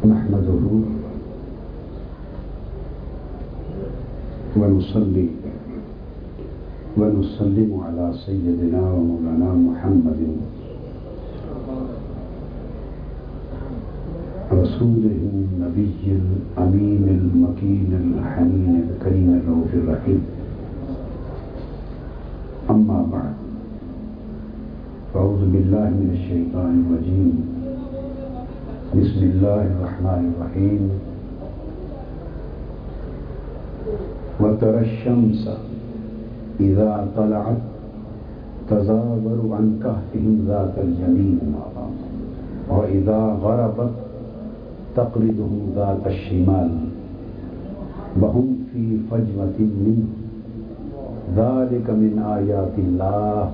نحمده ونصلي ونسلم على سيدنا ومولانا محمد رسوله النبي الأمين المكين الحنين الكريم الرؤوف الرحيم. أما بعد، فأعوذ بالله من الشيطان الرجيم. بسم الله الرحمن الرحيم. وترى الشمس إذا طلعت تزاور عن كهفهم ذات اليمين وإذا غربت تقلدهم ذات الشمال. وهم في فجوة منه. ذلك من آيات الله.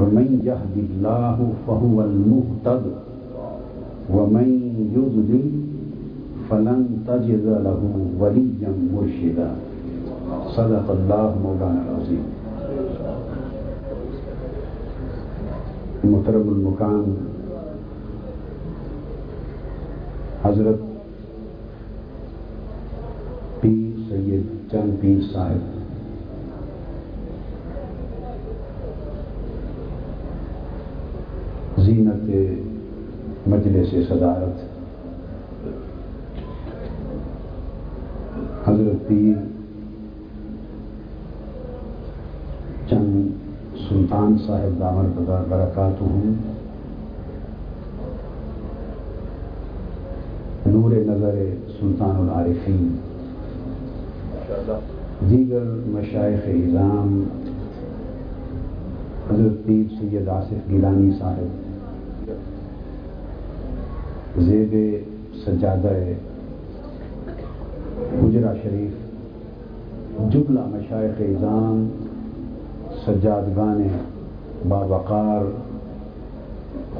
ومن يهد الله فهو المهتد. ومن يضلل فلن تجد له وليا مرشدا. صدق الله مولانا العظيم محترم المقام، حضرت پیر سید چند پیر صاحب زینت مجلس صدارت حضرت پیر چند سلطان صاحب دامر بدار برکات ہوں نور نظر سلطان العارفین دیگر مشائق اظام حضرت پیر سید آصف گیلانی صاحب، زیب سجادہ حجرہ شریف، جملہ مشائق اظام سجادگان باوقار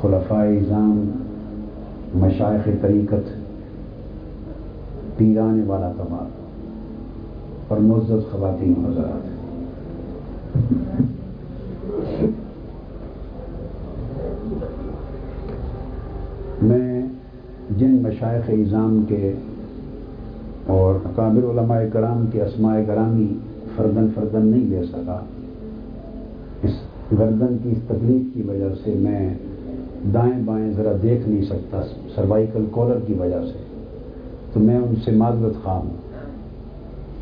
خلفۂ اظام مشائق طریقت پیرانے والا کمال اور معزز خواتین حضرات۔ میں جن مشائق اظام کے اور اکابر علماء کرام کے اسماء کرامی فردن فردن نہیں لے سکا، اس گردن کی اس تکلیف کی وجہ سے میں دائیں بائیں ذرا دیکھ نہیں سکتا سروائیکل کالر کی وجہ سے، تو میں ان سے معذرت خواہ ہوں۔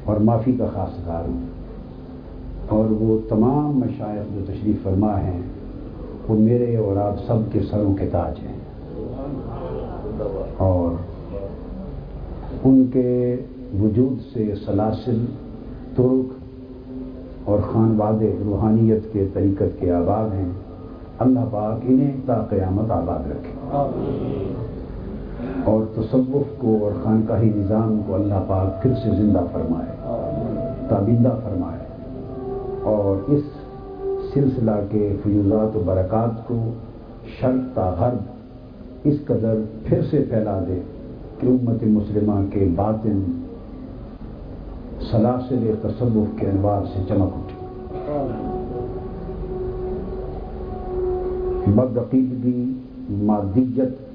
اور معافی کا خاص کار ہوں۔ اور وہ تمام مشائق جو تشریف فرما ہیں، وہ میرے اور آپ سب کے سروں کے تاج ہیں۔ اور ان کے وجود سے سلاسل، ترک اور خانواد روحانیت کے طریقت کے آباد ہیں۔ اللہ پاک انہیں تا قیامت آباد رکھے۔ اور تصوف کو اور خانقاہی نظام کو اللہ پاک پھر سے زندہ فرمائے تابندہ فرمائے۔ اور اس سلسلہ کے فیوزات و برکات کو شرط تا غرب اس قدر پھر سے پھیلا دے کہ امت مسلمہ کے باطن سلاسل تصوف کے انوار سے چمک اٹھے۔ بدعقیدگی مادیت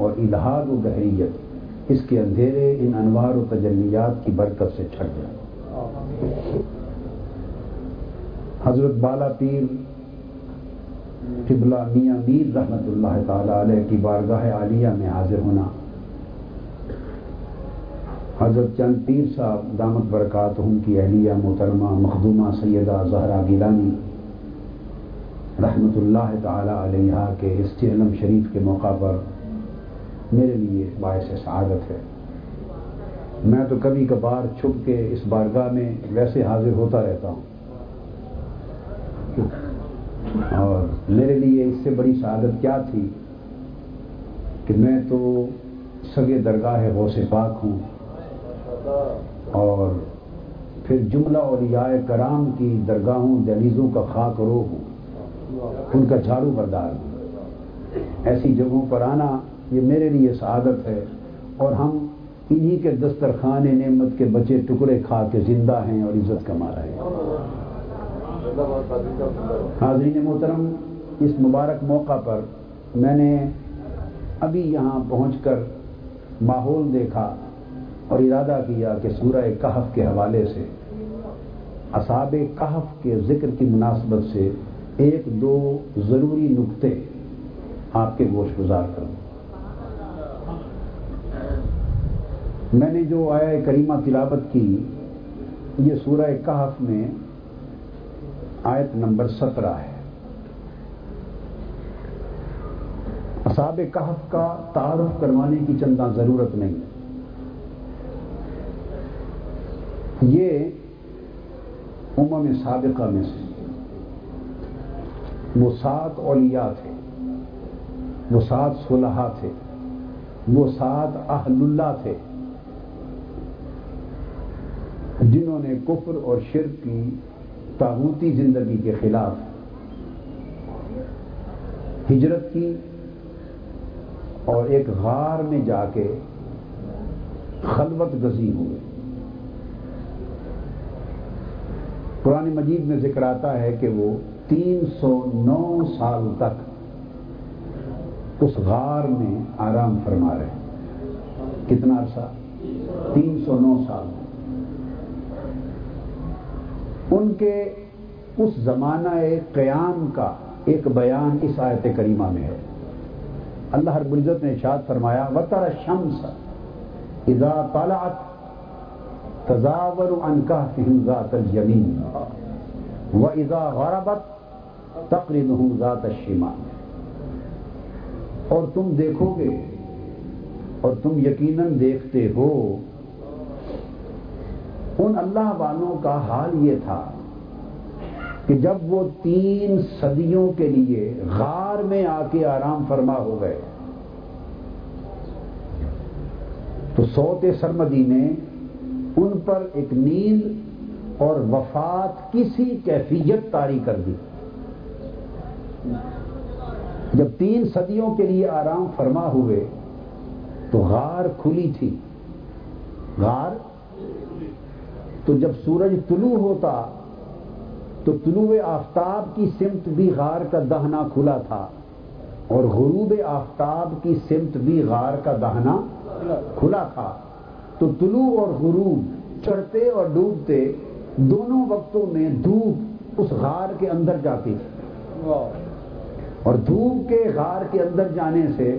اور الہاد و گہریت اس کے اندھیرے ان انوار و تجلیات کی برکت سے چھٹ جائے۔ حضرت بالا پیر قبلہ میاں میر رحمت اللہ تعالی علیہ کی بارگاہ عالیہ میں حاضر ہونا۔ حضرت چند پیر صاحب دامت برکات ہم کی اہلیہ، محترمہ، مخدومہ سیدہ زہرا گیلانی رحمت اللہ تعالی علیہ کے اس علم شریف کے موقع پر میرے لیے باعث سعادت ہے۔ میں تو کبھی کبھار چھپ کے اس بارگاہ میں ویسے حاضر ہوتا رہتا ہوں۔ اور میرے لیے اس سے بڑی سعادت کیا تھی کہ میں تو سگے درگاہ غوث پاک ہوں۔ اور پھر جملہ اولیاء کرام کی درگاہوں دلیزوں کا خاک رو ہوں۔ ان کا جھاڑو بردار ہوں۔ ایسی جگہوں پر آنا یہ میرے لیے سعادت ہے اور ہم انہی کے دسترخوان نعمت کے بچے ٹکڑے کھا کے زندہ ہیں اور عزت کما رہے ہیں۔ حاضرین محترم، اس مبارک موقع پر میں نے ابھی یہاں پہنچ کر ماحول دیکھا اور ارادہ کیا کہ سورہ کہف کے حوالے سے، اصحاب کہف کے ذکر کی مناسبت سے ایک دو ضروری نقطے آپ کے گوشت گزار کروں۔ میں نے جو آیا کریمہ تلاوت کی، یہ سورہ کہف میں آیت نمبر سترہ ہے۔ اصحاب کہف کا تعارف کروانے کی چندہ ضرورت نہیں۔ یہ امم سابقہ میں سے وہ سات اولیاء تھے، وہ سات صلحہ تھے، وہ سات اہل اللہ تھے۔ جنہوں نے کفر اور شرک کی تاغوتی زندگی کے خلاف ہجرت کی اور ایک غار میں جا کے خلوت گزی ہوئے۔ قرآن مجید میں ذکر آتا ہے کہ وہ تین سو نو سال تک اس غار میں آرام فرما رہے۔ کتنا عرصہ؟ تین سو نو سال۔ ان کے اس زمانہ قیام کا ایک بیان اس آیت کریمہ میں ہے۔ اللہ ہر العزت نے اشاد فرمایا وطر شمس اذا طلعت تزاور عن كهفهم ذات اليمين واذا غربت تقرضهم ذات الشمال اور تم دیکھو گے اور تم یقیناً دیکھتے ہو ان اللہ والوں کا حال یہ تھا کہ جب وہ تین صدیوں کے لیے غار میں آ کے آرام فرما ہو گئے، تو سوت سرمدی نے ان پر ایک نیند اور وفات کسی کیفیت تاری کر دی۔ جب تین صدیوں کے لیے آرام فرما ہوئے تو غار کھلی تھی۔ غار تو جب سورج طلوع ہوتا تو طلوع آفتاب کی سمت بھی غار کا دہنا کھلا تھا اور غروب آفتاب کی سمت بھی غار کا دہنا کھلا تھا۔ تو طلوع اور غروب چڑھتے اور ڈوبتے دونوں وقتوں میں دھوپ اس غار کے اندر جاتی تھی۔ اور دھوپ کے غار کے اندر جانے سے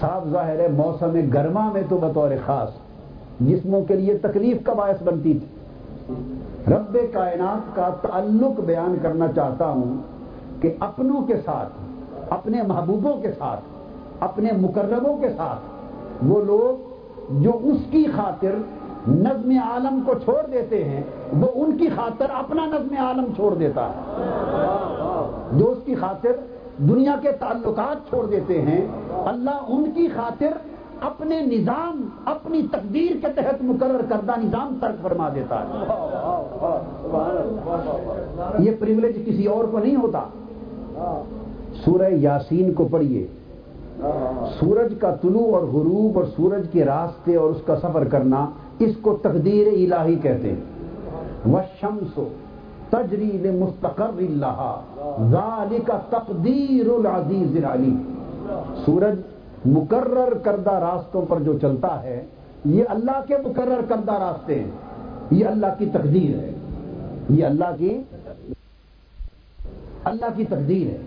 صاف ظاہر ہے، موسم گرما میں تو بطور خاص جسموں کے لیے تکلیف کا باعث بنتی تھی؟ رب کائنات کا تعلق بیان کرنا چاہتا ہوں کہ اپنوں کے ساتھ، اپنے محبوبوں کے ساتھ، اپنے مقربوں کے ساتھ وہ لوگ جو اس کی خاطر نظم عالم کو چھوڑ دیتے ہیں، وہ ان کی خاطر اپنا نظم عالم چھوڑ دیتا ہے۔ جو اس کی خاطر دنیا کے تعلقات چھوڑ دیتے ہیں، اللہ ان کی خاطر اپنے نظام، اپنی تقدیر کے تحت مقرر کردہ نظام ترک فرما دیتا ہے۔ یہ پریولیج کسی اور کو نہیں ہوتا۔ سورہ یاسین کو پڑھیے۔ سورج کا طلوع اور غروب اور سورج کے راستے اور اس کا سفر کرنا، اس کو تقدیر الہی کہتے ہیں۔ وہ شمس تجریل مستقر اللہ ذالک تقدیر العزیز العلی سورج مقرر کردہ راستوں پر جو چلتا ہے، یہ اللہ کے مقرر کردہ راستے ہیں۔ یہ اللہ کی تقدیر ہے۔ یہ اللہ کی اللہ کی تقدیر ہے۔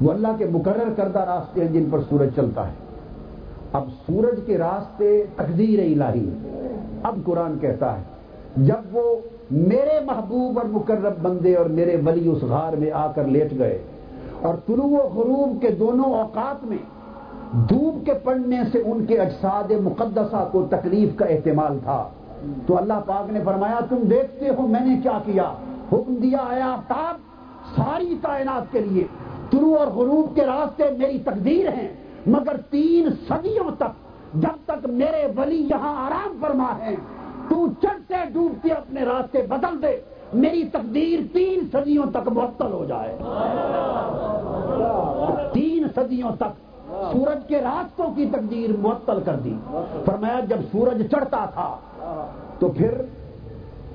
وہ اللہ کے مقرر کردہ راستے ہیں جن پر سورج چلتا ہے۔ اب سورج کے راستے تقدیر الہی اب قرآن کہتا ہے، جب وہ میرے محبوب اور مقرب بندے اور میرے ولی اس غار میں آ کر لیٹ گئے اور طلوع و غروب کے دونوں اوقات میں دھوپ کے پڑنے سے ان کے اجساد مقدسہ کو تکلیف کا احتمال تھا۔ تو اللہ پاک نے فرمایا، تم دیکھتے ہو میں نے کیا کیا؟ حکم دیا ہے آفتاب ساری کائنات کے لیے۔ طلوع اور غروب کے راستے میری تقدیر ہیں، مگر تین صدیوں تک جب تک میرے ولی یہاں آرام فرما ہے تو چڑھتے ڈوبتے اپنے راستے بدل دے۔ میری تقدیر تین صدیوں تک معطل ہو جائے۔ تین صدیوں تک سورج کے راستوں کی تقدیر معطل کر دی۔ فرمایا جب سورج چڑھتا تھا، تو پھر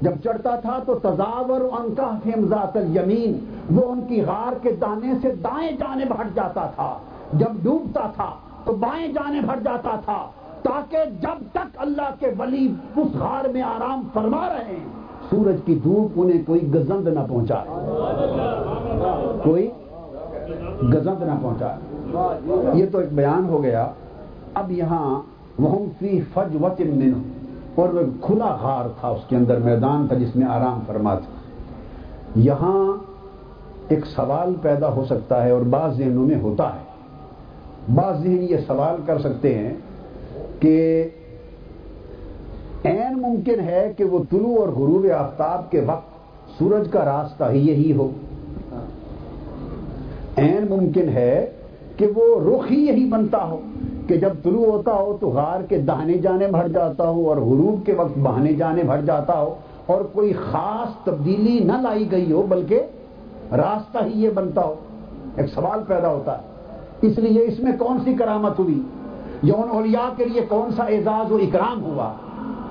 جب چڑھتا تھا، تو تزاور ان کا ذات یمین وہ ان کی غار کے دانے سے دائیں جانے ہٹ جاتا تھا۔ جب ڈوبتا تھا، تو بائیں جانے ہٹ جاتا تھا۔ تاکہ جب تک اللہ کے ولی اس غار میں آرام فرما رہے ہیں، سورج کی دھوپ انہیں کوئی گزند نہ پہنچائے۔ کوئی گزند نہ پہنچائے۔ یہ تو ایک بیان ہو گیا۔ اب یہاں وہ فی فج وطن اور وہ کھلا غار تھا اس کے اندر میدان تھا جس میں آرام فرما تھا یہاں ایک سوال پیدا ہو سکتا ہے اور بعض ذہنوں میں ہوتا ہے۔ بعض ذہن یہ سوال کر سکتے ہیں کہ این ممکن ہے کہ وہ طلوع اور غروب آفتاب کے وقت سورج کا راستہ ہی یہی ہو۔ این ممکن ہے کہ وہ رخ ہی یہی بنتا ہو کہ جب طلوع ہوتا ہو تو غار کے دہنے جانے بھر جاتا ہو اور غروب کے وقت بہانے جانے بھر جاتا ہو اور کوئی خاص تبدیلی نہ لائی گئی ہو بلکہ راستہ ہی یہ بنتا ہو۔ ایک سوال پیدا ہوتا ہے۔ اس لیے اس میں کون سی کرامت ہوئی؟ یون اولیاء کے لیے کون سا اعزاز و اکرام ہوا؟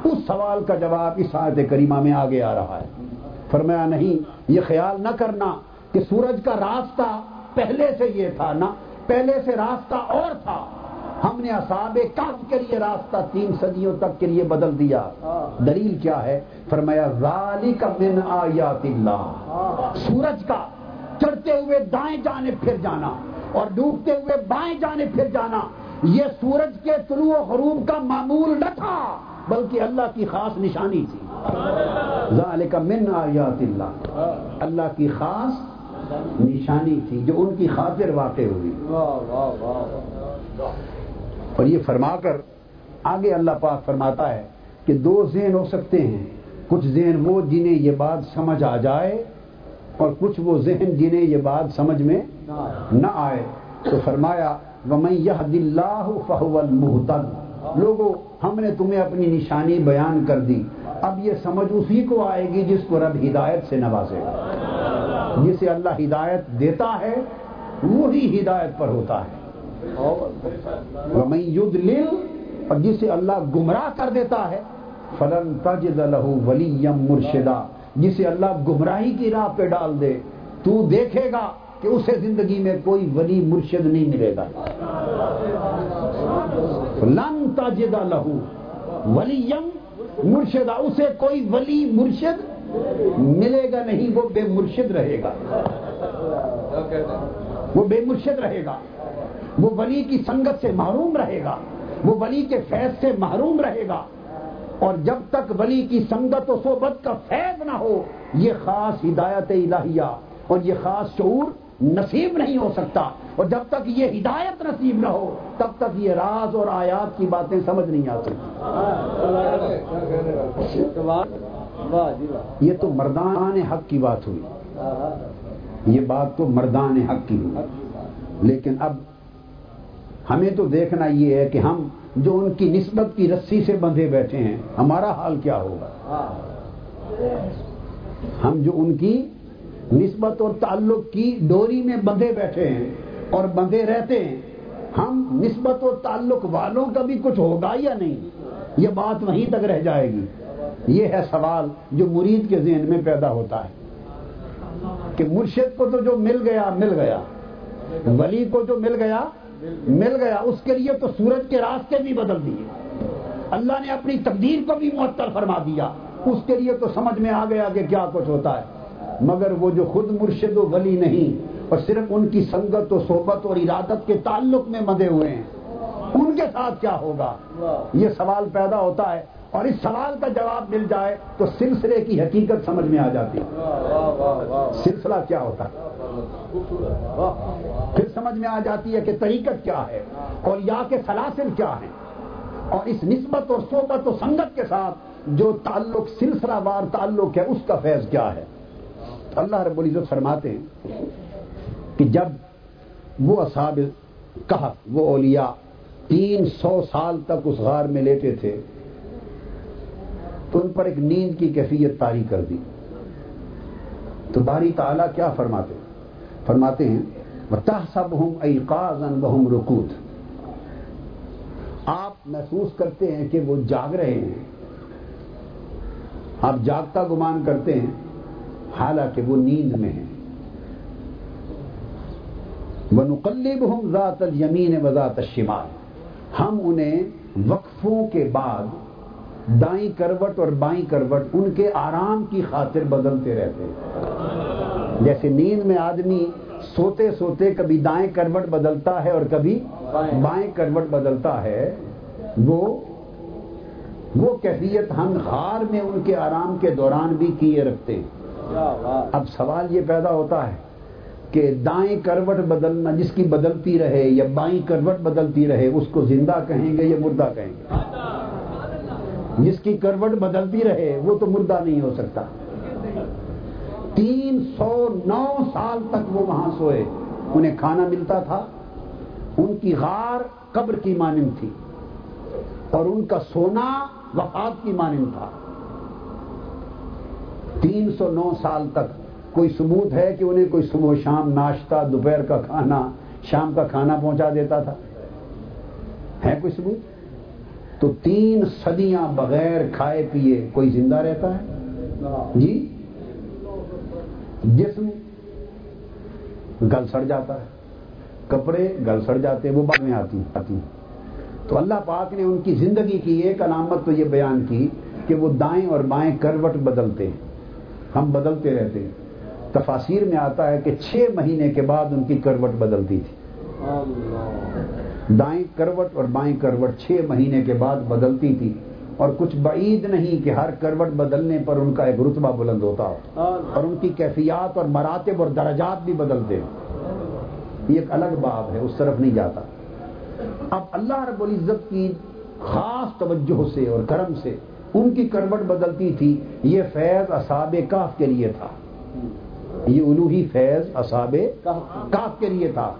اس سوال کا جواب اس آیت کریمہ میں آگے آ رہا ہے۔ فرمایا نہیں، یہ خیال نہ کرنا کہ سورج کا راستہ پہلے سے یہ تھا، نہ پہلے سے راستہ اور تھا۔ ہم نے اصحاب کف کے لیے راستہ تین صدیوں تک کے لیے بدل دیا۔ دلیل کیا ہے؟ فرمایا، ذالک من آیات اللہ۔ سورج کا چڑھتے ہوئے دائیں جانے پھر جانا اور ڈوبتے ہوئے بائیں جانے پھر جانا، یہ سورج کے طلوع و غروب کا معمول نہ تھا، بلکہ اللہ کی خاص نشانی تھی۔ ذالک من آیات اللہ۔ اللہ کی خاص نشانی تھی جو ان کی خاطر واقع ہوئی۔ اور یہ فرما کر آگے اللہ پاک فرماتا ہے کہ دو ذہن ہو سکتے ہیں۔ کچھ ذہن وہ جنہیں یہ بات سمجھ آ جائے اور کچھ وہ ذہن جنہیں یہ بات سمجھ میں نہ آئے۔ تو فرمایا فہول محتد لوگوں ہم نے تمہیں اپنی نشانی بیان کر دی۔ اب یہ سمجھ اسی کو آئے گی جس کو رب ہدایت سے نوازے گا۔ جسے اللہ ہدایت دیتا ہے، وہی ہدایت پر ہوتا ہے۔ اور جسے اللہ گمراہ کر دیتا ہے، فلن تجد لہو ولی مرشدہ جسے اللہ گمراہی کی راہ پہ ڈال دے، تو دیکھے گا کہ اسے زندگی میں کوئی ولی مرشد نہیں ملے گا۔ لن تجد لہو ولی مرشدہ اسے کوئی ولی مرشد ملے گا نہیں، وہ بے مرشد رہے گا۔ وہ بے مرشد رہے گا۔ وہ ولی کی سنگت سے محروم رہے گا۔ وہ ولی کے فیض سے محروم رہے گا۔ اور جب تک ولی کی سنگت و صحبت کا فیض نہ ہو، یہ خاص ہدایت الہیہ اور یہ خاص شعور نصیب نہیں ہو سکتا۔ اور جب تک یہ ہدایت نصیب نہ ہو، تب تک یہ راز اور آیات کی باتیں سمجھ نہیں آتی۔ یہ تو مردان حق کی بات ہوئی۔ یہ بات تو مردان حق کی ہوئی۔ لیکن اب ہمیں تو دیکھنا یہ ہے کہ ہم جو ان کی نسبت کی رسی سے بندھے بیٹھے ہیں ہمارا حال کیا ہوگا؟ ہم جو ان کی نسبت اور تعلق کی ڈوری میں بندھے بیٹھے ہیں اور بندھے رہتے ہیں ہم نسبت اور تعلق والوں کا بھی کچھ ہوگا یا نہیں؟ یہ بات وہیں تک رہ جائے گی۔ یہ ہے سوال جو مرید کے ذہن میں پیدا ہوتا ہے کہ مرشد کو تو جو مل گیا مل گیا۔ ولی کو جو مل گیا مل گیا۔ اس کے لیے تو سورج کے راستے بھی بدل دیے۔ اللہ نے اپنی تقدیر کو بھی معطل فرما دیا۔ اس کے لیے تو سمجھ میں آ گیا کہ کیا کچھ ہوتا ہے۔ مگر وہ جو خود مرشد و ولی نہیں، اور صرف ان کی سنگت و صحبت اور ارادت کے تعلق میں مدے ہوئے ہیں، ان کے ساتھ کیا ہوگا؟ یہ سوال پیدا ہوتا ہے اور اس سوال کا جواب مل جائے تو سلسلے کی حقیقت سمجھ میں آ جاتی سلسلہ کیا ہوتا؟ ہے پھر سمجھ میں آ جاتی ہے کہ طریقت کیا ہے اور یا کے سلاسل کیا ہیں۔ اور اس نسبت اور صحبت و سنگت کے ساتھ جو تعلق سلسلہ وار تعلق ہے اس کا فیض کیا ہے؟ اللہ رب العزت فرماتے ہیں کہ جب وہ اصحاب کہا وہ اولیاء تین سو سال تک اس غار میں لیٹے تھے تو ان پر ایک نیند کی کیفیت تاری کر دی۔ تو باری تعالیٰ کیا فرماتے؟ فرماتے ہیں سب ہوں بہم رکوت آپ محسوس کرتے ہیں کہ وہ جاگ رہے ہیں۔ آپ جاگتا گمان کرتے ہیں، حالانکہ وہ نیند میں ہیں۔ وہ نقلب ہوں ذات المین و ذات الشمال۔ ہم انہیں وقفوں کے بعد دائیں کروٹ اور بائیں کروٹ، ان کے آرام کی خاطر بدلتے رہتے جیسے نیند میں آدمی سوتے سوتے کبھی دائیں کروٹ بدلتا ہے اور کبھی بائیں کروٹ بدلتا ہے، وہ وہ کیفیت ہم غار میں ان کے آرام کے دوران بھی کیے رکھتے ہیں۔ اب سوال یہ پیدا ہوتا ہے کہ دائیں کروٹ بدلنا جس کی بدلتی رہے یا بائیں کروٹ بدلتی رہے، اس کو زندہ کہیں گے یا مردہ کہیں گے؟ جس کی کروٹ بدلتی رہے، وہ تو مردہ نہیں ہو سکتا۔ تین سو نو سال تک وہ وہاں سوئے۔ انہیں کھانا ملتا تھا۔ ان کی غار قبر کی مانند تھی۔ اور ان کا سونا وفات کی مانند تھا۔ تین سو نو سال تک کوئی ثبوت ہے کہ انہیں کوئی صبح شام ناشتہ، دوپہر کا کھانا، شام کا کھانا پہنچا دیتا تھا؟ ہے کوئی ثبوت؟ تو تین صدیاں بغیر کھائے پیے کوئی زندہ رہتا ہے؟ جی؟ جسم گل سڑ جاتا ہے، کپڑے گل سڑ جاتے وہ بعد میں آتی آتی۔ تو اللہ پاک نے ان کی زندگی کی ایک علامت تو یہ بیان کی کہ وہ دائیں اور بائیں کروٹ بدلتے ہیں۔ ہم بدلتے رہتے ہیں۔ تفاصیر میں آتا ہے کہ چھ مہینے کے بعد ان کی کروٹ بدلتی تھی۔ دائیں کروٹ اور بائیں کروٹ چھ مہینے کے بعد بدلتی تھی اور کچھ بعید نہیں کہ ہر کروٹ بدلنے پر ان کا ایک رتبہ بلند ہوتا اور ان کی کیفیات اور مراتب اور درجات بھی بدلتے یہ ایک الگ باب ہے اس طرف نہیں جاتا۔ اب اللہ رب العزت کی خاص توجہ سے اور کرم سے ان کی کروٹ بدلتی تھی یہ فیض اصاب کاف کے لیے تھا۔ یہ الوہی فیض اصاب کاف کے لیے تھا۔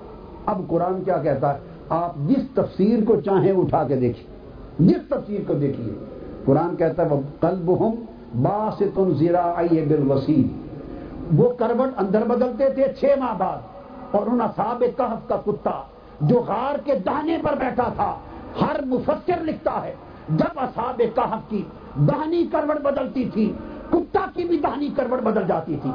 اب قرآن کیا کہتا ہے؟ آپ جس تفسیر کو چاہیں اٹھا کے دیکھیے جس تفسیر کو دیکھیے۔ قرآن کہتا ہے کلب ہوں باس تم زیرا بال وہ کروٹ اندر بدلتے تھے چھ ماہ بعد، اور ان اصاب کہف کا کتا جو غار کے دانے پر بیٹھا تھا، ہر مفسر لکھتا ہے، جب اصاب کہف کی دہنی کروٹ بدلتی تھی، کتا کی بھی بہانی کروٹ بدل جاتی تھی۔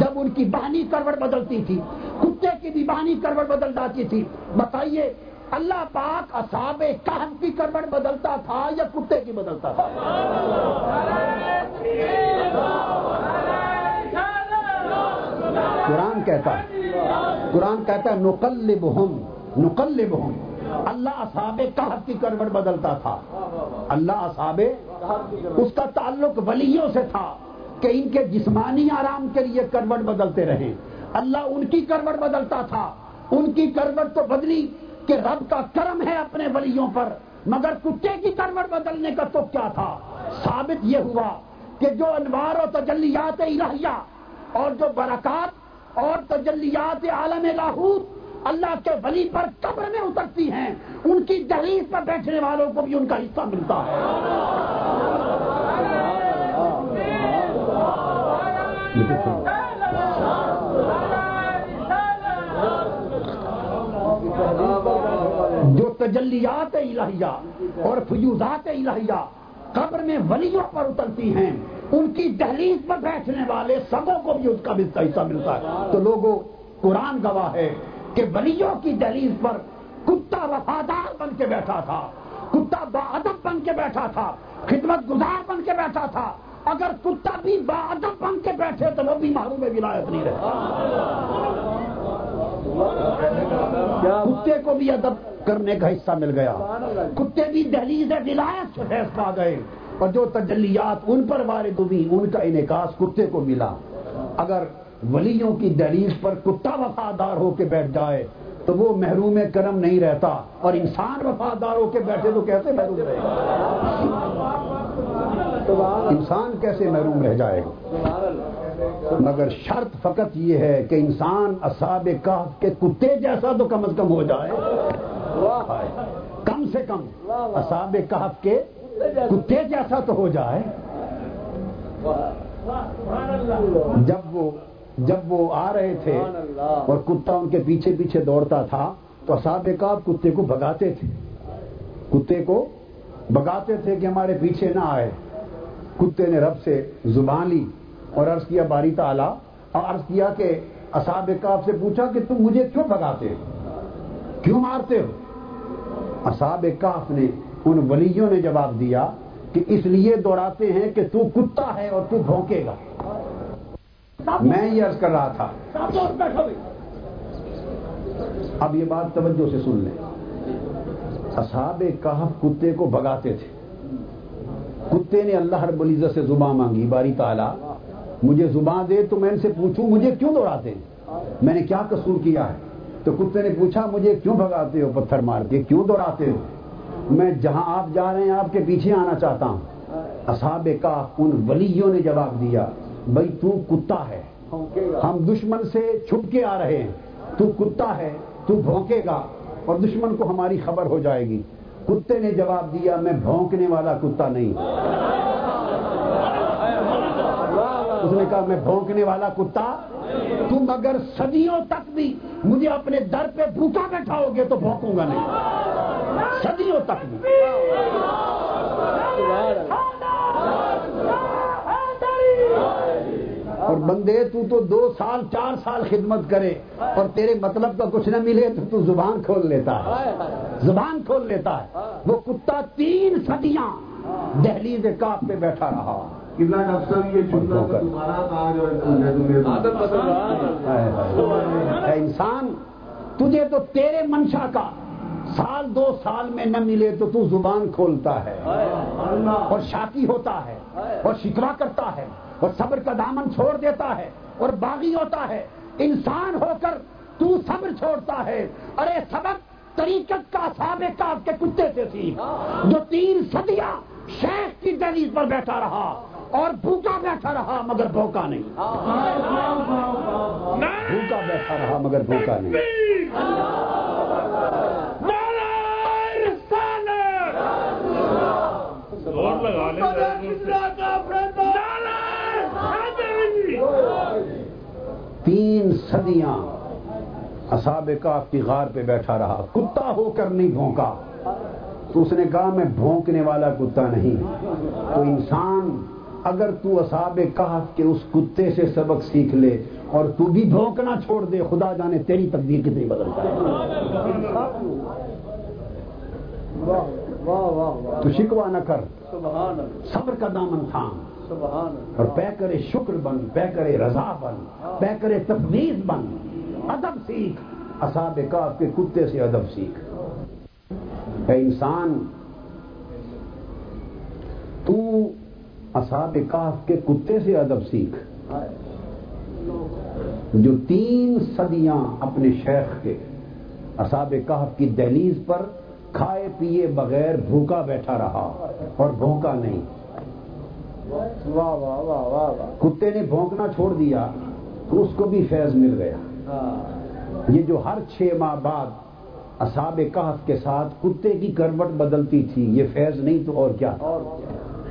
جب ان کی بہانی کروٹ بدلتی تھی، کتے کی بھی بہانی کروٹ بدل جاتی تھی۔ بتائیے اللہ پاک اصاب کہم کی کروٹ بدلتا تھا یا کتے کی بدلتا تھا؟ قرآن کہتا ہے، قرآن کہتا ہے نقلب ہم نقلب ہم اللہ اصاب کہف کی کروٹ بدلتا تھا۔ اللہ اصاب اس کا تعلق ولیوں سے تھا کہ ان کے جسمانی آرام کے لیے کروٹ بدلتے رہے۔ اللہ ان کی کروٹ بدلتا تھا۔ ان کی کروٹ تو بدلی۔ کہ رب کا کرم ہے اپنے ولیوں پر، مگر کتے کی کروٹ بدلنے کا تو کیا تھا؟ ثابت یہ ہوا کہ جو انوار و تجلیات الہیہ اور جو برکات اور تجلیات عالم لاہور اللہ کے ولی پر قبر میں اترتی ہیں، ان کی دہلیز پر بیٹھنے والوں کو بھی ان کا حصہ ملتا ہے۔ تجلیات الہیہ اور فیوزات الہیہ قبر میں ولیوں پر اترتی ہیں، ان کی دہلیز پر بیٹھنے والے سبوں کو بھی اس کا حصہ ملتا ہے۔ تو لوگوں، قرآن گواہ ہے کہ ولیوں کی دلیل پر کتا وفادار بن کے بیٹھا تھا، کتا با ادب بن کے بیٹھا تھا، خدمت گزار بن کے بیٹھا تھا۔ اگر کتا بھی با ادب بن کے بیٹھے تو وہ بھی محروم ولایت نہیں رہتا۔ کتے کو بھی ادب کرنے کا حصہ مل گیا۔ کتے بھی دہلیز ولایت سے فیص پا گئے۔ اور جو تجلیات ان پر وارد ہوئی، ان کا انعکاس کتے کو ملا۔ اگر ولیوں کی دہلیز پر کتا وفادار ہو کے بیٹھ جائے، تو وہ محروم کرم نہیں رہتا۔ اور انسان وفادار ہو کے بیٹھے تو کیسے محروم رہے؟ گا انسان کیسے محروم رہ جائے گا؟ مگر شرط فقط یہ ہے کہ انسان اصاب کاف کے کتے جیسا تو کم از کم ہو جائے۔ کم سے کم اصاب کاف کے کتے جیسا تو ہو جائے۔ جب وہ جب وہ آ رہے تھے اور کتا ان کے پیچھے پیچھے دوڑتا تھا، تو اصاب کاب کتے کو بگاتے تھے۔ کتے کو بگاتے تھے کہ ہمارے پیچھے نہ آئے۔ کتے نے رب سے زبان لی۔ اور عرض کیا باری تعالی، اور عرض کیا کہ اصاب کاب سے پوچھا کہ تم مجھے کیوں بگاتے ہو؟ کیوں مارتے ہو؟ اصاب کاف نے ان ولیوں نے جواب دیا کہ اس لیے دوڑاتے ہیں کہ تو کتا ہے اور تو بھونکے گا۔ میں یہ عرض کر رہا تھا۔ اب یہ بات توجہ سے سن لیں۔ اصحاب کہف کتے کو بگاتے تھے۔ کتے نے اللہ رب العزت سے زباں مانگی، باری تعالیٰ۔ مجھے زباں دے تو میں ان سے پوچھوں، مجھے کیوں دوڑاتے؟ ہیں میں نے کیا قصور کیا ہے؟ تو کتے نے پوچھا، مجھے کیوں بھگاتے ہو پتھر مار کے کیوں دوڑاتے ہو؟ میں جہاں آپ جا رہے ہیں، آپ کے پیچھے آنا چاہتا ہوں۔ اصحاب کا ان ولیوں نے جواب دیا بھائی تو کتا ہے۔ ہم دشمن سے چھپ کے آ رہے ہیں۔ تو کتا ہے، تو بھونکے گا۔ اور دشمن کو ہماری خبر ہو جائے گی۔ کتے نے جواب دیا، میں بھونکنے والا کتا نہیں۔ اس نے کہا میں بھونکنے والا کتا؟ تم اگر صدیوں تک بھی مجھے اپنے در پہ بھوکا بیٹھاؤ گے تو بھونکوں گا نہیں۔ صدیوں تک بھی۔ اور بندے، تو تو دو سال، چار سال خدمت کرے اور تیرے مطلب کا کچھ نہ ملے تو تو زبان کھول لیتا ہے۔ زبان کھول لیتا ہے۔ وہ کتا تین صدیاں دہلی سے کاپ پہ بیٹھا رہا۔ انسان تجھے تو تیرے منشا کا سال دو سال میں نہ ملے تو تو زبان کھولتا ہے۔ اور شاکی ہوتا ہے۔ اور شکوا کرتا ہے۔ اور صبر کا دامن چھوڑ دیتا ہے۔ اور باغی ہوتا ہے۔ انسان ہو کر تو صبر چھوڑتا ہے۔ ارے سبق طریقت کا سابق کے کتے سے سیکھ۔ جو تین صدیاں شیخ کی دہلیز پر بیٹھا رہا۔ اور بھوکا بیٹھا رہا مگر بھوکا نہیں۔ بھوکا بیٹھا رہا مگر بھوکا نہیں۔ تین صدیاں اصاب کاف کی غار پہ بیٹھا رہا۔ کتا ہو کر نہیں بھونکا۔ تو اس نے کہا، میں بھونکنے والا کتا نہیں۔ تو انسان اگر تو اصاب کہف کے اس کتے سے سبق سیکھ لے اور تو بھی بھونکنا چھوڑ دے خدا جانے تیری تقدیر کتنی بدل جائے۔ تو شکوا نہ کر۔ صبر کا دامن تھام۔ اور پے کرے شکر بن پے کرے رضا بن پے کرے تفویض بن۔ ادب سیکھ۔ اصاب کاف کے کتے سے ادب سیکھ۔ اے انسان تو اصاب کاف کے کتے سے ادب سیکھ۔ جو تین صدیاں اپنے شیخ کے اصاب کہف کی دہلیز پر کھائے پیے بغیر بھوکا بیٹھا رہا اور بھوکا نہیں۔ کتے نے بھونکنا چھوڑ دیا تو اس کو بھی فیض مل گیا۔ یہ جو ہر چھ ماہ بعد اصاب کہف کے ساتھ کتے کی کروٹ بدلتی تھی یہ فیض نہیں تو اور کیا۔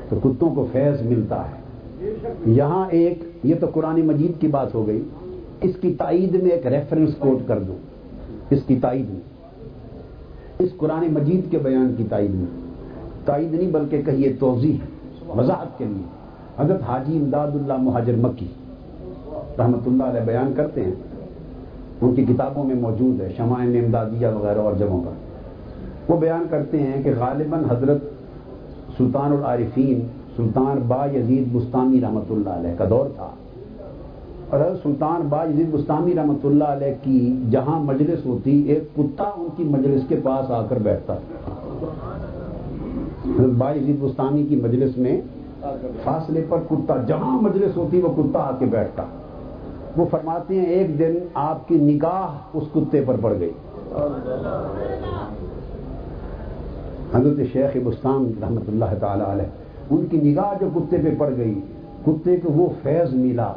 تو کتوں کو فیض ملتا ہے۔ یہاں ایک، یہ تو قرآن مجید کی بات ہو گئی۔ اس کی تائید میں ایک ریفرنس کوٹ کر دوں۔ اس کی تائید میں۔ اس قرآن مجید کے بیان کی تائید میں۔ تائید نہیں بلکہ کہیے توضیح، وضاحت کے لیے۔ حضرت حاجی امداد اللہ مہاجر مکی رحمت اللہ علیہ بیان کرتے ہیں۔ ان کی کتابوں میں موجود ہے شمائن امدادیہ وغیرہ اور جگہوں پر۔ وہ بیان کرتے ہیں کہ غالباً حضرت سلطان العارفین، سلطان با یزید بستانی رحمۃ اللہ علیہ کا دور تھا۔ اور سلطان با یزید بستانی رحمۃ اللہ علیہ کی جہاں مجلس ہوتی، ایک کتا ان کی مجلس کے پاس آ کر بیٹھتا۔ با یزید بستانی کی مجلس میں فاصلے پر کتا، جہاں مجلس ہوتی، وہ کتا آ کے بیٹھتا۔ وہ فرماتے ہیں، ایک دن آپ کی نگاہ اس کتے پر پڑ گئی۔ حضرت شیخ بستان رحمۃ اللہ تعالی علیہ، ان کی نگاہ جو کتے پہ پڑ گئی، کتے کو وہ فیض ملا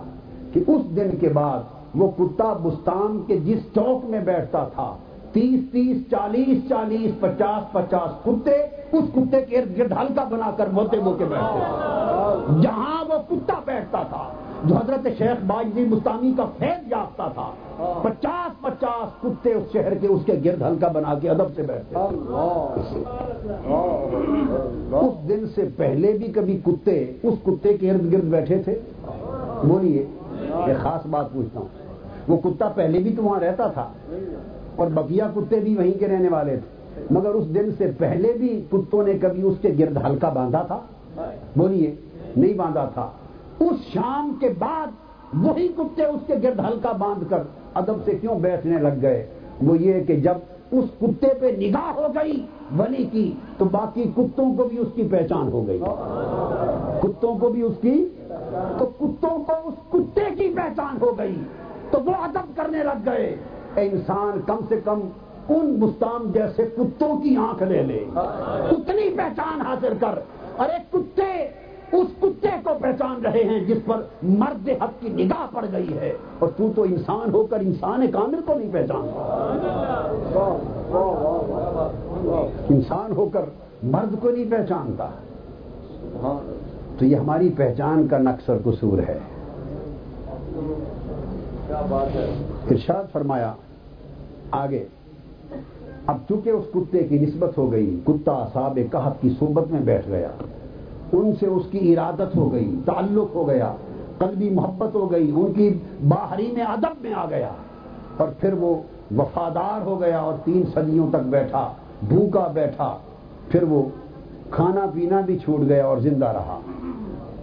کہ اس دن کے بعد وہ کتا بستان کے جس چوک میں بیٹھتا تھا تیس تیس، چالیس چالیس، پچاس پچاس کتے، اس کتے کے ارد گرد ہلکا بنا کر موتے بو کے بیٹھتے جہاں وہ کتا بیٹھتا تھا، جو حضرت شیخ باجی مستانی کا فیض یافتہ تھا، پچاس پچاس کتے اس شہر کے، اس کے گرد ہلکا بنا کے ادب سے بیٹھتے اس دن سے پہلے بھی کبھی کتے اس کتے کے ارد گرد بیٹھے تھے؟ بولیے یہ خاص بات پوچھتا ہوں۔ وہ کتا پہلے بھی تو وہاں رہتا تھا؟ اور بقیہ کتے بھی وہیں کے رہنے والے تھے۔ مگر اس دن سے پہلے بھی کتوں نے کبھی اس کے گرد ہلکا باندھا تھا؟ بولیے، نہیں باندھا تھا۔ اس شام کے بعد وہی کتے اس کے گرد ہلکا باندھ کر ادب سے کیوں بیٹھنے لگ گئے؟ وہ یہ کہ جب اس کتے پہ نگاہ ہو گئی ولی کی، تو باقی کتوں کو بھی اس کی پہچان ہو گئی۔ کتوں کو بھی اس کی، تو کتوں کو اس کتے کی پہچان ہو گئی۔ تو وہ ادب کرنے لگ گئے۔ اے انسان کم سے کم ان مستام جیسے کتوں کی آنکھ لے لے۔ اتنی پہچان حاصل کر۔ ارے کتے اس کتے کو پہچان رہے ہیں جس پر مرد حق کی نگاہ پڑ گئی ہے۔ اور تو تو انسان ہو کر انسان کامل کو نہیں پہچان۔ انسان ہو کر مرد کو نہیں پہچانتا۔ تو یہ ہماری پہچان کا نقص اور قصور ہے؟ ارشاد فرمایا، آگے، اب چونکہ اس کتے کی نسبت ہو گئی، کتا صاحب کہت کی صحبت میں بیٹھ گیا، ان سے اس کی ارادت ہو گئی، تعلق ہو گیا، قلبی محبت ہو گئی، ان کی باہری میں ادب میں آ گیا، اور پھر وہ وفادار ہو گیا اور تین صدیوں تک بیٹھا، بھوکا بیٹھا، پھر وہ کھانا پینا بھی چھوٹ گیا اور زندہ رہا۔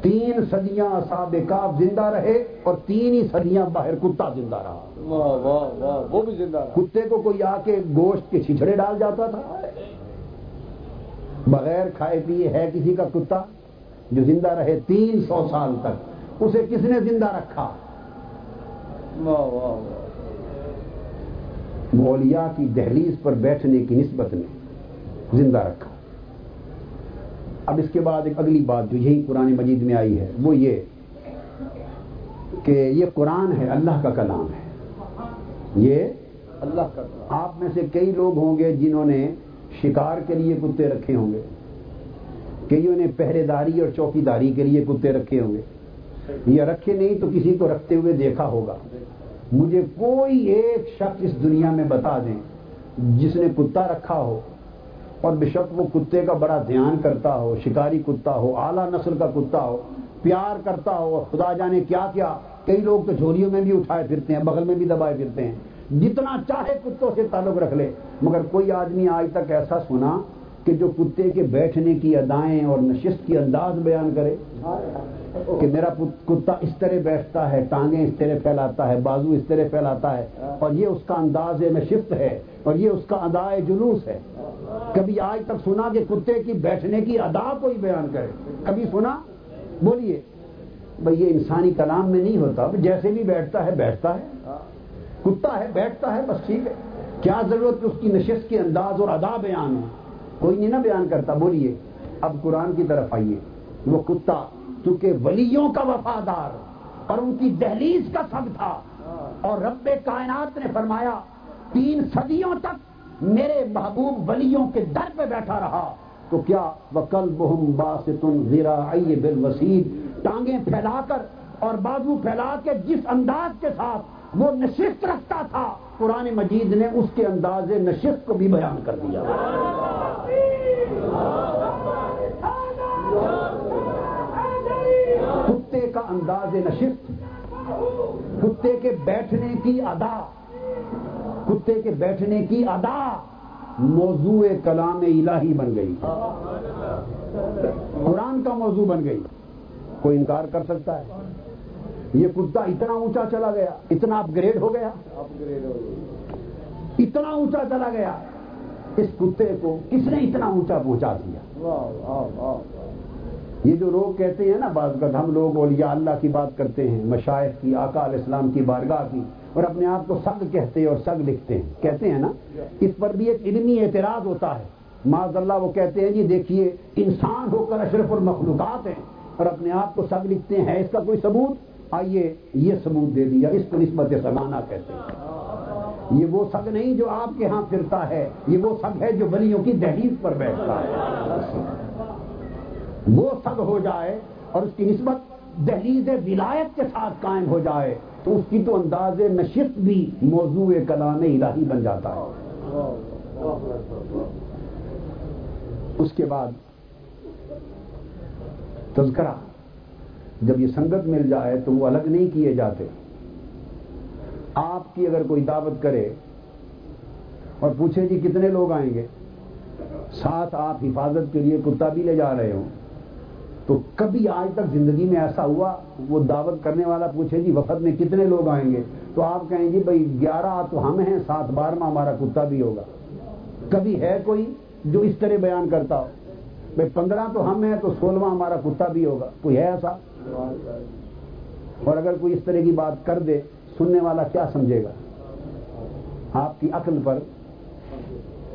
تین صدیاں اصحاب کاف زندہ رہے اور تین ہی صدیاں باہر کتا زندہ رہا۔ وہ بھی زندہ رہا۔ کتے کو کوئی آ کے گوشت کے چھچڑے ڈال جاتا تھا؟ بغیر کھائے پیے ہے کسی کا کتا جو زندہ رہے تین سو سال تک۔ اسے کس نے زندہ رکھا؟ مولیا کی دہلیز پر بیٹھنے کی نسبت میں زندہ رکھا۔ اب اس کے بعد ایک اگلی بات جو یہی قرآن مجید میں آئی ہے وہ یہ کہ یہ قرآن ہے اللہ کا کلام ہے۔ یہ اللہ کا آپ میں سے کئی لوگ ہوں گے جنہوں نے شکار کے لیے کتے رکھے ہوں گے۔ کئیوں نے پہرے داری اور چوکی داری کے لیے کتے رکھے ہوں گے۔ یا رکھے نہیں تو کسی کو رکھتے ہوئے دیکھا ہوگا۔ مجھے کوئی ایک شخص اس دنیا میں بتا دیں جس نے کتا رکھا ہو۔ اور بے شک وہ کتے کا بڑا دھیان کرتا ہو، شکاری کتا ہو، اعلیٰ نسل کا کتا ہو، پیار کرتا ہو، اور خدا جانے کیا کیا، کئی لوگ تو جھولیوں میں بھی اٹھائے پھرتے ہیں، بغل میں بھی دبائے پھرتے ہیں۔ جتنا چاہے کتوں سے تعلق رکھ لے، مگر کوئی آدمی آج تک ایسا سنا کہ جو کتے کے بیٹھنے کی ادائیں اور نشست کی انداز بیان کرے، کہ میرا کتا اس طرح بیٹھتا ہے، ٹانگیں اس طرح پھیلاتا ہے، بازو اس طرح پھیلاتا ہے، اور یہ اس کا انداز نشست ہے۔ اور یہ اس کا ادائے جلوس ہے۔ کبھی آج تک سنا کہ کتے کی بیٹھنے کی ادا کوئی بیان کرے۔ کبھی سنا؟ بولیے۔ بھائی یہ انسانی کلام میں نہیں ہوتا۔ جیسے بھی بیٹھتا ہے بیٹھتا ہے۔ کتا ہے، بیٹھتا ہے، بس ٹھیک ہے۔ کیا ضرورت اس کی نشست کے انداز اور ادا بیان ہو؟ کوئی نہیں نہ بیان کرتا۔ بولیے۔ اب قرآن کی طرف آئیے۔ وہ کتا چونکہ ولیوں کا وفادار اور ان کی دہلیز کا سب تھا۔ اور رب کائنات نے فرمایا تین صدیوں تک میرے محبوب ولیوں کے در پہ بیٹھا رہا تو کیا وکل بہم باس تم زیرا بل ٹانگیں پھیلا کر اور بازو پھیلا کے جس انداز کے ساتھ وہ نشست رکھتا تھا، قرآن مجید نے اس کے انداز نشست کو بھی بیان کر دیا۔ کتے کا انداز نشست، کتے کے بیٹھنے کی ادا کتے کے بیٹھنے کی ادا موضوع کلام الہی بن گئی۔ قرآن کا موضوع بن گئی۔ کوئی انکار کر سکتا ہے۔ یہ کتا اتنا اونچا چلا گیا۔ اتنا اپ گریڈ ہو گیا۔ اتنا اونچا چلا گیا۔ اس کتے کو کس نے اتنا اونچا پہنچا دیا؟ یہ جو لوگ کہتے ہیں نا بعض ہم لوگ اولیاء اللہ کی بات کرتے ہیں مشاہد کی، آقا علیہ السلام کی بارگاہ کی اور اپنے آپ کو سگ کہتے ہیں اور سگ لکھتے ہیں۔ کہتے ہیں نا؟ اس پر بھی ایک علمی اعتراض ہوتا ہے۔ معذ اللہ وہ کہتے ہیں جی دیکھیے، انسان ہو کر اشرف المخلوقات ہیں اور اپنے آپ کو سگ لکھتے ہیں۔ اس کا کوئی ثبوت؟ آئیے، یہ ثبوت دے دیا، اس کو نسبت سمانا کہتے ہیں۔ یہ وہ سگ نہیں جو آپ کے ہاں پھرتا ہے، یہ وہ سگ ہے جو بلیوں کی دہلیز پر بیٹھتا ہے۔ وہ سگ ہو جائے اور اس کی نسبت دہلیز ولایت کے ساتھ قائم ہو جائے۔ تو اس کی تو انداز نشست بھی موضوع کلام الہی بن جاتا ہے۔ اس کے بعد تذکرہ، جب یہ سنگت مل جائے تو وہ الگ نہیں کیے جاتے۔ آپ کی اگر کوئی دعوت کرے اور پوچھے جی کتنے لوگ آئیں گے، ساتھ آپ حفاظت کے لیے کتا بھی لے جا رہے ہو تو کبھی آج تک زندگی میں ایسا ہوا، وہ دعوت کرنے والا پوچھے جی وفد میں کتنے لوگ آئیں گے؟ تو آپ کہیں گے بھائی گیارہ تو ہم ہیں، سات بار میں ہمارا کتا بھی ہوگا۔ کبھی ہے کوئی جو اس طرح بیان کرتا ہو؟ بھائی پندرہ تو ہم ہیں تو سولہواں ہمارا کتا بھی ہوگا۔ کوئی ہے ایسا؟ اور اگر کوئی اس طرح کی بات کر دے، سننے والا کیا سمجھے گا؟ آپ کی عقل پر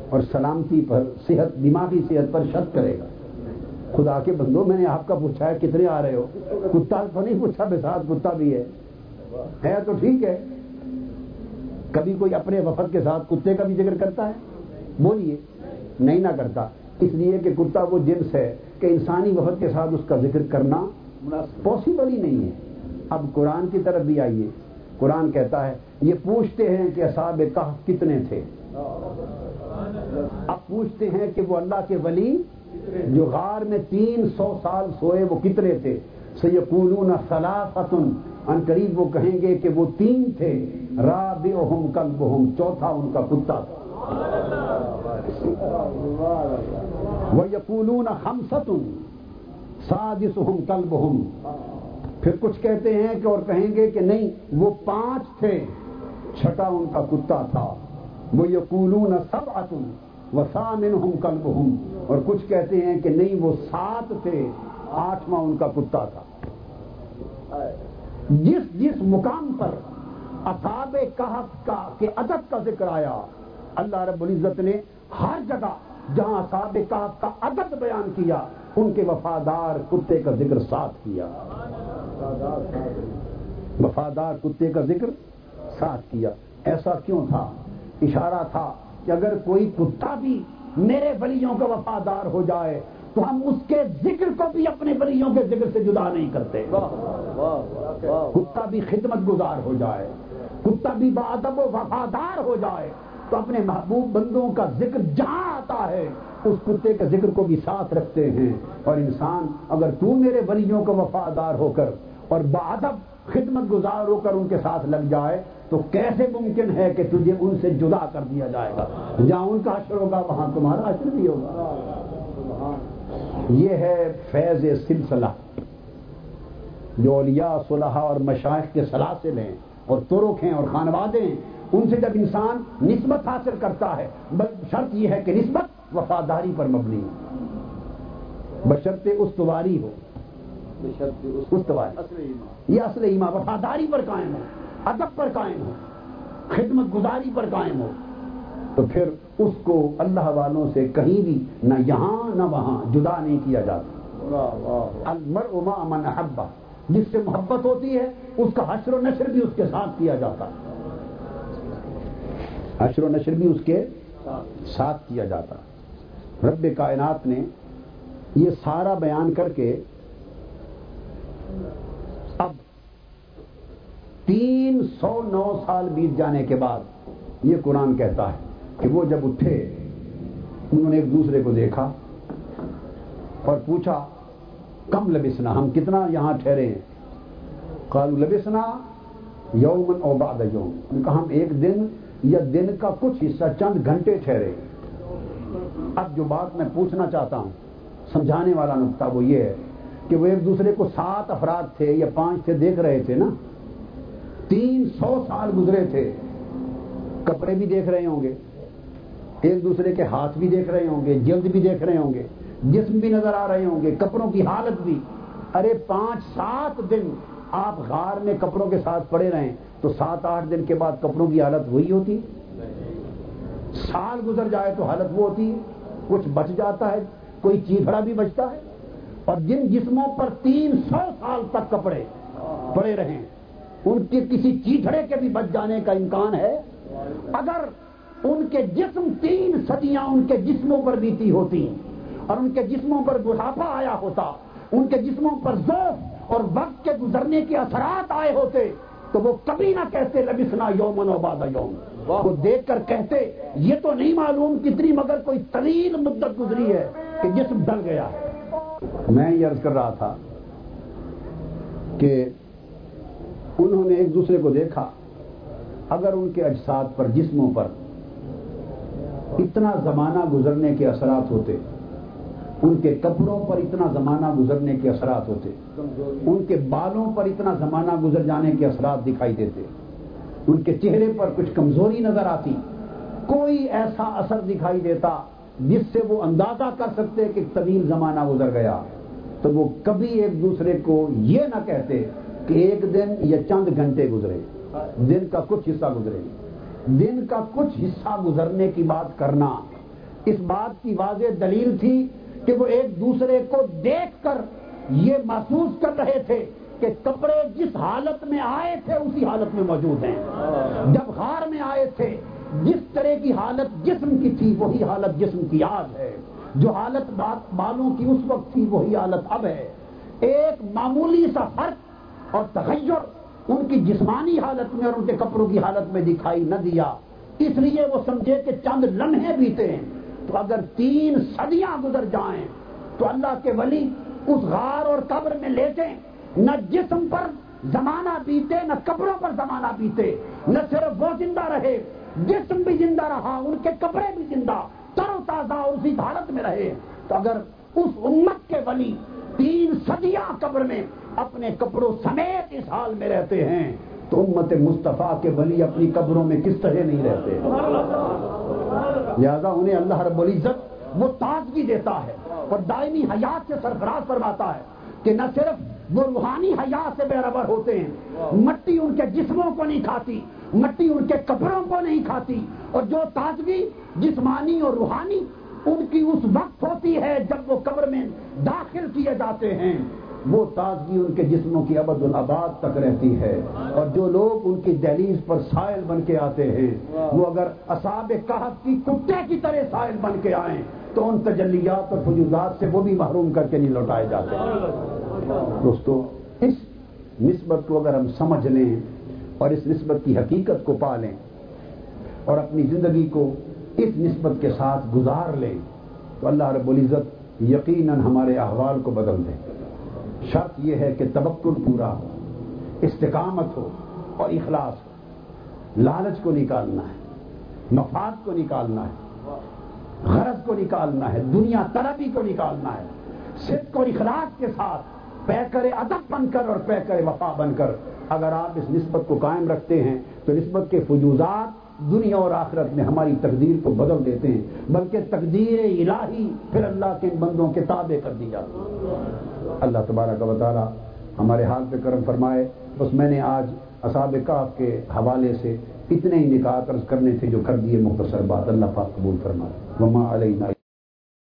اور سلامتی پر، صحت، دماغی صحت پر شک کرے گا۔ خدا کے بندو میں نے آپ کا پوچھا ہے کتنے آ رہے ہو؟ کتا تو نہیں پوچھا بے ساتھ کتا بھی ہے۔ ہے تو ٹھیک ہے۔ کبھی کوئی اپنے وفد کے ساتھ کتے کا بھی ذکر کرتا ہے؟ بولیے، نہیں نہ کرتا۔ اس لیے کہ کتا وہ جنس ہے کہ انسانی وفد کے ساتھ اس کا ذکر کرنا پاسبل ہی نہیں ہے۔ اب قرآن کی طرف بھی آئیے۔ قرآن کہتا ہے، یہ پوچھتے ہیں کہ اصحاب کہف کتنے تھے؟ اب پوچھتے ہیں کہ وہ اللہ کے ولی جو غار میں تین سو سال سوئے وہ کتنے تھے؟ سیقولون سلافتن ان قریب وہ کہیں گے کہ وہ تین تھے۔ رابعہم کلبہم چوتھا ان کا کتا تھا۔ وہ یقولون خمستن۔ سادسہم کلبہم پھر کچھ کہتے ہیں کہ اور کہیں گے کہ نہیں، وہ پانچ تھے۔ چھٹا ان کا کتا تھا۔ وہ یقولون سب اتن ہوں کلب ہوں اور کچھ کہتے ہیں کہ نہیں، وہ سات تھے، آٹھواں ان کا کتا تھا۔ جس جس مقام پر اصاب کہف کا کہ ادب کا ذکر آیا، اللہ رب العزت نے ہر جگہ جہاں اصاب کہف کا ادب بیان کیا، ان کے وفادار کتے کا ذکر ساتھ کیا۔ وفادار کتے کا ذکر ساتھ کیا۔ ایسا کیوں تھا؟ اشارہ تھا کہ اگر کوئی کتا بھی میرے بلیوں کا وفادار ہو جائے تو ہم اس کے ذکر کو بھی اپنے بلیوں کے ذکر سے جدا نہیں کرتے۔ کتا بھی خدمت گزار ہو جائے کتا بھی بادب و وفادار ہو جائے تو اپنے محبوب بندوں کا ذکر جہاں آتا ہے اس کتے کے ذکر کو بھی ساتھ رکھتے ہیں۔ اور انسان اگر تو میرے ولیوں کا وفادار ہو کر اور بادب خدمت گزار ہو کر ان کے ساتھ لگ جائے تو کیسے ممکن ہے کہ تجھے ان سے جدا کر دیا جائے گا؟ جہاں ان کا اشر ہوگا وہاں تمہارا اشر بھی ہوگا۔ یہ ہے فیض سلسلہ۔ جو اولیاء صلحہ اور مشائق کے سلاسل ہیں اور ترک ہیں اور خانوادے ہیں ان سے جب انسان نسبت حاصل کرتا ہے شرط یہ ہے کہ نسبت وفاداری پر مبنی ہو۔ بشرط استواری ہو۔ استواری۔ یہ اصل ایمان وفاداری پر قائم ہو۔ ادب پر قائم ہو، خدمت گزاری پر قائم ہو۔ تو پھر اس کو اللہ والوں سے کہیں بھی نہ یہاں نہ وہاں جدا نہیں کیا جاتا۔ المر اما من حبا جس سے محبت ہوتی ہے، اس کا حشر و نشر بھی اس کے ساتھ کیا جاتا۔ حشر و نشر بھی اس کے ساتھ کیا جاتا۔ رب کائنات نے یہ سارا بیان کر کے اب تین سو نو سال بیت جانے کے بعد یہ قرآن کہتا ہے کہ وہ جب اٹھے، انہوں نے ایک دوسرے کو دیکھا اور پوچھا، کم لبسنا، ہم کتنا یہاں ٹھہرے ہیں؟ کالو لبسنا یومن او بعد یوم۔ کہا ہم ایک دن یا دن کا کچھ حصہ چند گھنٹے ٹھہرے۔ اب جو بات میں پوچھنا چاہتا ہوں، سمجھانے والا نقطہ وہ یہ ہے کہ وہ ایک دوسرے کو سات افراد تھے یا پانچ تھے، دیکھ رہے تھے نا؟ تین سو سال گزرے تھے۔ کپڑے بھی دیکھ رہے ہوں گے۔ ایک دوسرے کے ہاتھ بھی دیکھ رہے ہوں گے، جلد بھی دیکھ رہے ہوں گے۔ جسم بھی نظر آ رہے ہوں گے، کپڑوں کی حالت بھی۔ ارے، پانچ سات دن آپ غار میں کپڑوں کے ساتھ پڑے رہیں تو سات آٹھ دن کے بعد کپڑوں کی حالت وہی ہوتی۔ سال گزر جائے تو حالت وہ ہوتی۔ کچھ بچ جاتا ہے، کوئی چیفڑا بھی بچتا ہے۔ اور جن جسموں پر تین سو سال تک کپڑے پڑے رہیں ان کے کسی چیتڑے کے بھی بچ جانے کا امکان ہے۔ اگر ان کے جسم تین صدیاں ان کے جسموں پر بیتی ہوتی اور ان کے جسموں پر بڑھاپا آیا ہوتا، ان کے جسموں پر ذوق اور وقت کے گزرنے کے اثرات آئے ہوتے، تو وہ کبھی نہ کہتے، لبسنا یومن و باد یوم۔ وہ دیکھ کر کہتے، یہ تو نہیں معلوم کتنی مگر کوئی طویل مدت گزری ہے کہ جسم ڈل گیا ہے۔ میں یہ عرض کر رہا تھا کہ انہوں نے ایک دوسرے کو دیکھا۔ اگر ان کے اجساد پر، جسموں پر اتنا زمانہ گزرنے کے اثرات ہوتے، ان کے کپڑوں پر اتنا زمانہ گزرنے کے اثرات ہوتے، ان کے بالوں پر اتنا زمانہ گزر جانے کے اثرات دکھائی دیتے، ان کے چہرے پر کچھ کمزوری نظر آتی، کوئی ایسا اثر دکھائی دیتا جس سے وہ اندازہ کر سکتے کہ طویل زمانہ گزر گیا۔ تو وہ کبھی ایک دوسرے کو یہ نہ کہتے کہ ایک دن یا چند گھنٹے گزرے، دن کا کچھ حصہ گزرے۔ دن کا کچھ حصہ گزرنے کی بات کرنا۔ اس بات کی واضح دلیل تھی کہ وہ ایک دوسرے کو دیکھ کر یہ محسوس کر رہے تھے کہ کپڑے جس حالت میں آئے تھے، اسی حالت میں موجود ہیں۔ جب غار میں آئے تھے، جس طرح کی حالت جسم کی تھی، وہی حالت جسم کی آج ہے۔ جو حالت بالوں کی اس وقت تھی، وہی حالت اب ہے۔ ایک معمولی سا فرق اور تغیر ان کی جسمانی حالت میں اور ان کے کپڑوں کی حالت میں دکھائی نہ دیا۔ اس لیے وہ سمجھے کہ چند لمحے بیتے ہیں۔ تو اگر تین صدیاں گزر جائیں، تو اللہ کے ولی اس غار اور قبر میں لیتے نہ جسم پر زمانہ بیتے، نہ کپڑوں پر زمانہ بیتے۔ نہ صرف وہ زندہ رہے، جسم بھی زندہ رہا، ان کے کپڑے بھی زندہ تر و تازہ اسی حالت میں رہے۔ تو اگر اس امت کے ولی تین صدیاں قبر میں اپنے کپڑوں سمیت اس حال میں رہتے ہیں، تو امت مصطفیٰ کے ولی اپنی قبروں میں کس طرح نہیں رہتے؟ لہذا انہیں اللہ رب العزت وہ تازگی دیتا ہے اور دائمی حیات سے سرفراز فرماتا ہے کہ نہ صرف وہ روحانی حیات سے بے ہوتے ہیں، مٹی ان کے جسموں کو نہیں کھاتی، مٹی ان کے کپڑوں کو نہیں کھاتی، اور جو تازگی جسمانی اور روحانی ان کی اس وقت ہوتی ہے جب وہ قبر میں داخل کیے جاتے ہیں۔ وہ تازگی ان کے جسموں کی ابد الآباد تک رہتی ہے۔ اور جو لوگ ان کی دہلیز پر سائل بن کے آتے ہیں، وہ اگر اصاب کہت کی کتے کی طرح سائل بن کے آئیں، تو ان تجلیات اور فجوزات سے وہ بھی محروم کر کے نہیں لوٹائے جاتے۔ دوستو، اس نسبت کو اگر ہم سمجھ لیں اور اس نسبت کی حقیقت کو پا لیں اور اپنی زندگی کو اس نسبت کے ساتھ گزار لیں، تو اللہ رب العزت یقیناً ہمارے احوال کو بدل دیں۔ شرط یہ ہے کہ تبکر پورا ہو، استقامت ہو اور اخلاص ہو۔ لالچ کو نکالنا ہے مفاد کو نکالنا ہے، غرض کو نکالنا ہے، دنیا تربی کو نکالنا ہے، صدق اور اخلاص کے ساتھ پیکر ادب بن کر اور پیکر وفا بن کر۔ اگر آپ اس نسبت کو قائم رکھتے ہیں تو نسبت کے فجوزات دنیا اور آخرت میں ہماری تقدیر کو بدل دیتے ہیں، بلکہ تقدیر الہی پھر اللہ کے بندوں کے تابع کر دی جاتی اللہ تبارہ کا تعالی ہمارے حال پہ کرم فرمائے۔ بس میں نے آج اصاب کاف کے حوالے سے اتنے ہی نکاح عرض کرنے تھے جو کر دیے مختصر بات۔ اللہ پاک قبول فرمائے۔ وما علیہ